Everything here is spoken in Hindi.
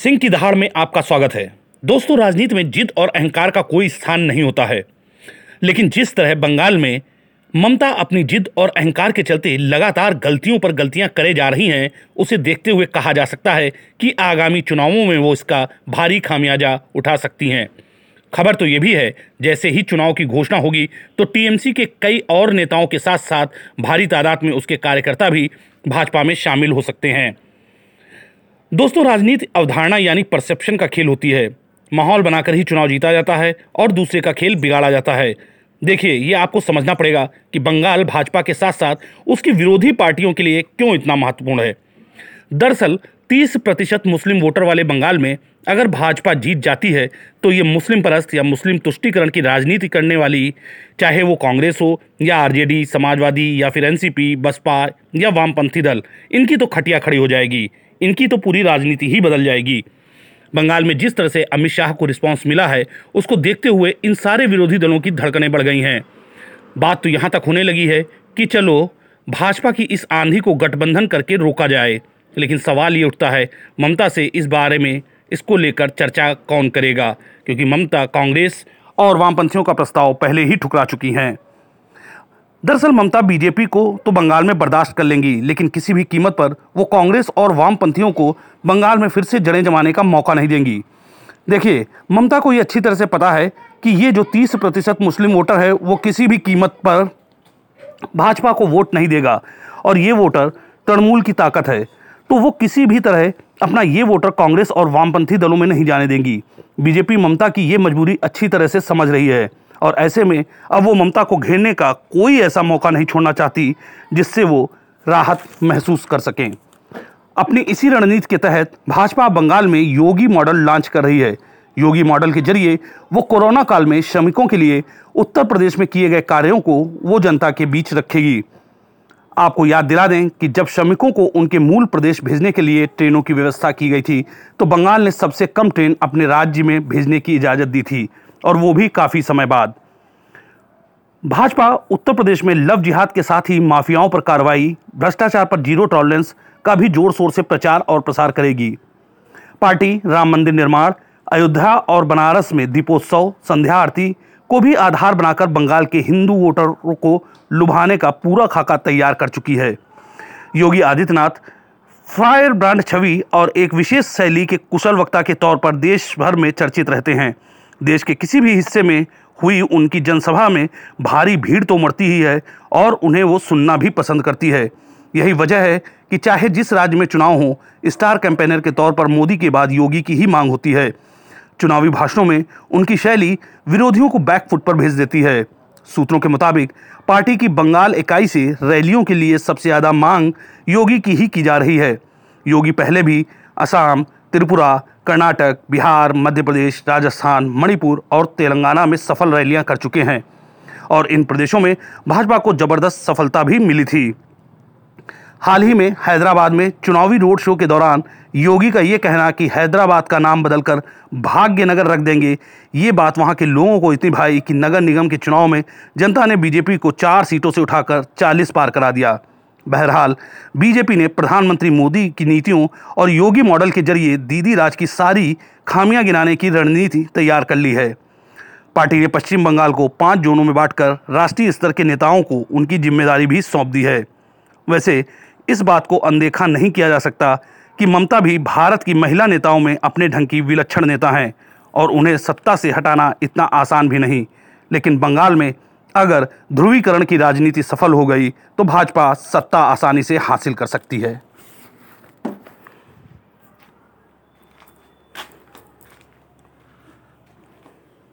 सिंह की दहाड़ में आपका स्वागत है। दोस्तों, राजनीति में जिद और अहंकार का कोई स्थान नहीं होता है। लेकिन जिस तरह बंगाल में ममता अपनी जिद और अहंकार के चलते लगातार गलतियों पर गलतियाँ करे जा रही हैं, उसे देखते हुए कहा जा सकता है कि आगामी चुनावों में वो इसका भारी खामियाजा उठा सकती हैं। खबर तो ये भी है, जैसे ही चुनाव की घोषणा होगी तो टीएमसी के कई और नेताओं के साथ साथ भारी तादाद में उसके कार्यकर्ता भी भाजपा में शामिल हो सकते हैं। दोस्तों, राजनीति अवधारणा यानी परसेप्शन का खेल होती है। माहौल बनाकर ही चुनाव जीता जाता है और दूसरे का खेल बिगाड़ा जाता है। देखिए, ये आपको समझना पड़ेगा कि बंगाल भाजपा के साथ साथ उसकी विरोधी पार्टियों के लिए क्यों इतना महत्वपूर्ण है। दरअसल 30 प्रतिशत मुस्लिम वोटर वाले बंगाल में अगर भाजपा जीत जाती है तो ये मुस्लिम परस्त या मुस्लिम तुष्टिकरण की राजनीति करने वाली, चाहे वो कांग्रेस हो या आरजेडी, समाजवादी या फिर एनसीपी, बसपा या वामपंथी दल, इनकी तो खटिया खड़ी हो जाएगी। इनकी तो पूरी राजनीति ही बदल जाएगी। बंगाल में जिस तरह से अमित शाह को रिस्पांस मिला है, उसको देखते हुए इन सारे विरोधी दलों की धड़कनें बढ़ गई हैं। बात तो यहाँ तक होने लगी है कि चलो, भाजपा की इस आंधी को गठबंधन करके रोका जाए, लेकिन सवाल ये उठता है, ममता से इस बारे में इसको लेकर चर्चा कौन करेगा? क्योंकि ममता कांग्रेस और वामपंथियों का प्रस्ताव पहले ही ठुकरा चुकी हैं। दरअसल ममता बीजेपी को तो बंगाल में बर्दाश्त कर लेंगी, लेकिन किसी भी कीमत पर वो कांग्रेस और वामपंथियों को बंगाल में फिर से जड़ें जमाने का मौका नहीं देंगी। देखिए, ममता को ये अच्छी तरह से पता है कि ये जो तीस प्रतिशत मुस्लिम वोटर है, वो किसी भी कीमत पर भाजपा को वोट नहीं देगा, और ये वोटर तृणमूल की ताकत है। तो वो किसी भी तरह अपना ये वोटर कांग्रेस और वामपंथी दलों में नहीं जाने देंगी। बीजेपी ममता की ये मजबूरी अच्छी तरह से समझ रही है। और ऐसे में अब वो ममता को घेरने का कोई ऐसा मौका नहीं छोड़ना चाहती जिससे वो राहत महसूस कर सकें। अपनी इसी रणनीति के तहत भाजपा बंगाल में योगी मॉडल लॉन्च कर रही है। योगी मॉडल के ज़रिए वो कोरोना काल में श्रमिकों के लिए उत्तर प्रदेश में किए गए कार्यों को वो जनता के बीच रखेगी। आपको याद दिला दें कि जब श्रमिकों को उनके मूल प्रदेश भेजने के लिए ट्रेनों की व्यवस्था की गई थी तो बंगाल ने सबसे कम ट्रेन अपने राज्य में भेजने की इजाज़त दी थी। और वो भी काफ़ी समय बाद। भाजपा उत्तर प्रदेश में लव जिहाद के साथ ही माफियाओं पर कार्रवाई, भ्रष्टाचार पर ज़ीरो टॉलरेंस का भी ज़ोर शोर से प्रचार और प्रसार करेगी। पार्टी, राम मंदिर निर्माण, अयोध्या और बनारस में दीपोत्सव, संध्या आरती को भी आधार बनाकर बंगाल के हिंदू वोटरों को लुभाने का पूरा खाका तैयार कर चुकी है। योगी आदित्यनाथ फायर ब्रांड छवि और एक विशेष शैली के कुशल वक्ता के तौर पर देश भर में चर्चित रहते हैं। देश के किसी भी हिस्से में हुई उनकी जनसभा में भारी भीड़ तो मरती ही है और उन्हें वो सुनना भी पसंद करती है। यही वजह है कि चाहे जिस राज्य में चुनाव हो, स्टार कैंपेनर के तौर पर मोदी के बाद योगी की ही मांग होती है। चुनावी भाषणों में उनकी शैली विरोधियों को बैकफुट पर भेज देती है। सूत्रों के मुताबिक, पार्टी की बंगाल इकाई से रैलियों के लिए सबसे ज़्यादा मांग योगी की ही की जा रही है। योगी पहले भी असम, त्रिपुरा कर्नाटक, बिहार, मध्य प्रदेश, राजस्थान, मणिपुर और तेलंगाना में सफल रैलियाँ कर चुके हैं और इन प्रदेशों में भाजपा को ज़बरदस्त सफलता भी मिली थी। हाल ही में हैदराबाद में चुनावी रोड शो के दौरान योगी का ये कहना कि हैदराबाद का नाम बदलकर भाग्यनगर रख देंगे, ये बात वहाँ के लोगों को इतनी भाई कि नगर निगम के चुनाव में जनता ने बीजेपी को चार सीटों से उठाकर चालीस पार करा दिया। बहरहाल, बीजेपी ने प्रधानमंत्री मोदी की नीतियों और योगी मॉडल के ज़रिए दीदी राज की सारी खामियाँ गिनाने की रणनीति तैयार कर ली है। पार्टी ने पश्चिम बंगाल को पाँच जोनों में बांटकर राष्ट्रीय स्तर के नेताओं को उनकी ज़िम्मेदारी भी सौंप दी है। वैसे, इस बात को अनदेखा नहीं किया जा सकता कि ममता भी भारत की महिला नेताओं में अपने ढंग की विलक्षण नेता हैं और उन्हें सत्ता से हटाना इतना आसान भी नहीं, लेकिन बंगाल में अगर ध्रुवीकरण की राजनीति सफल हो गई तो भाजपा सत्ता आसानी से हासिल कर सकती है।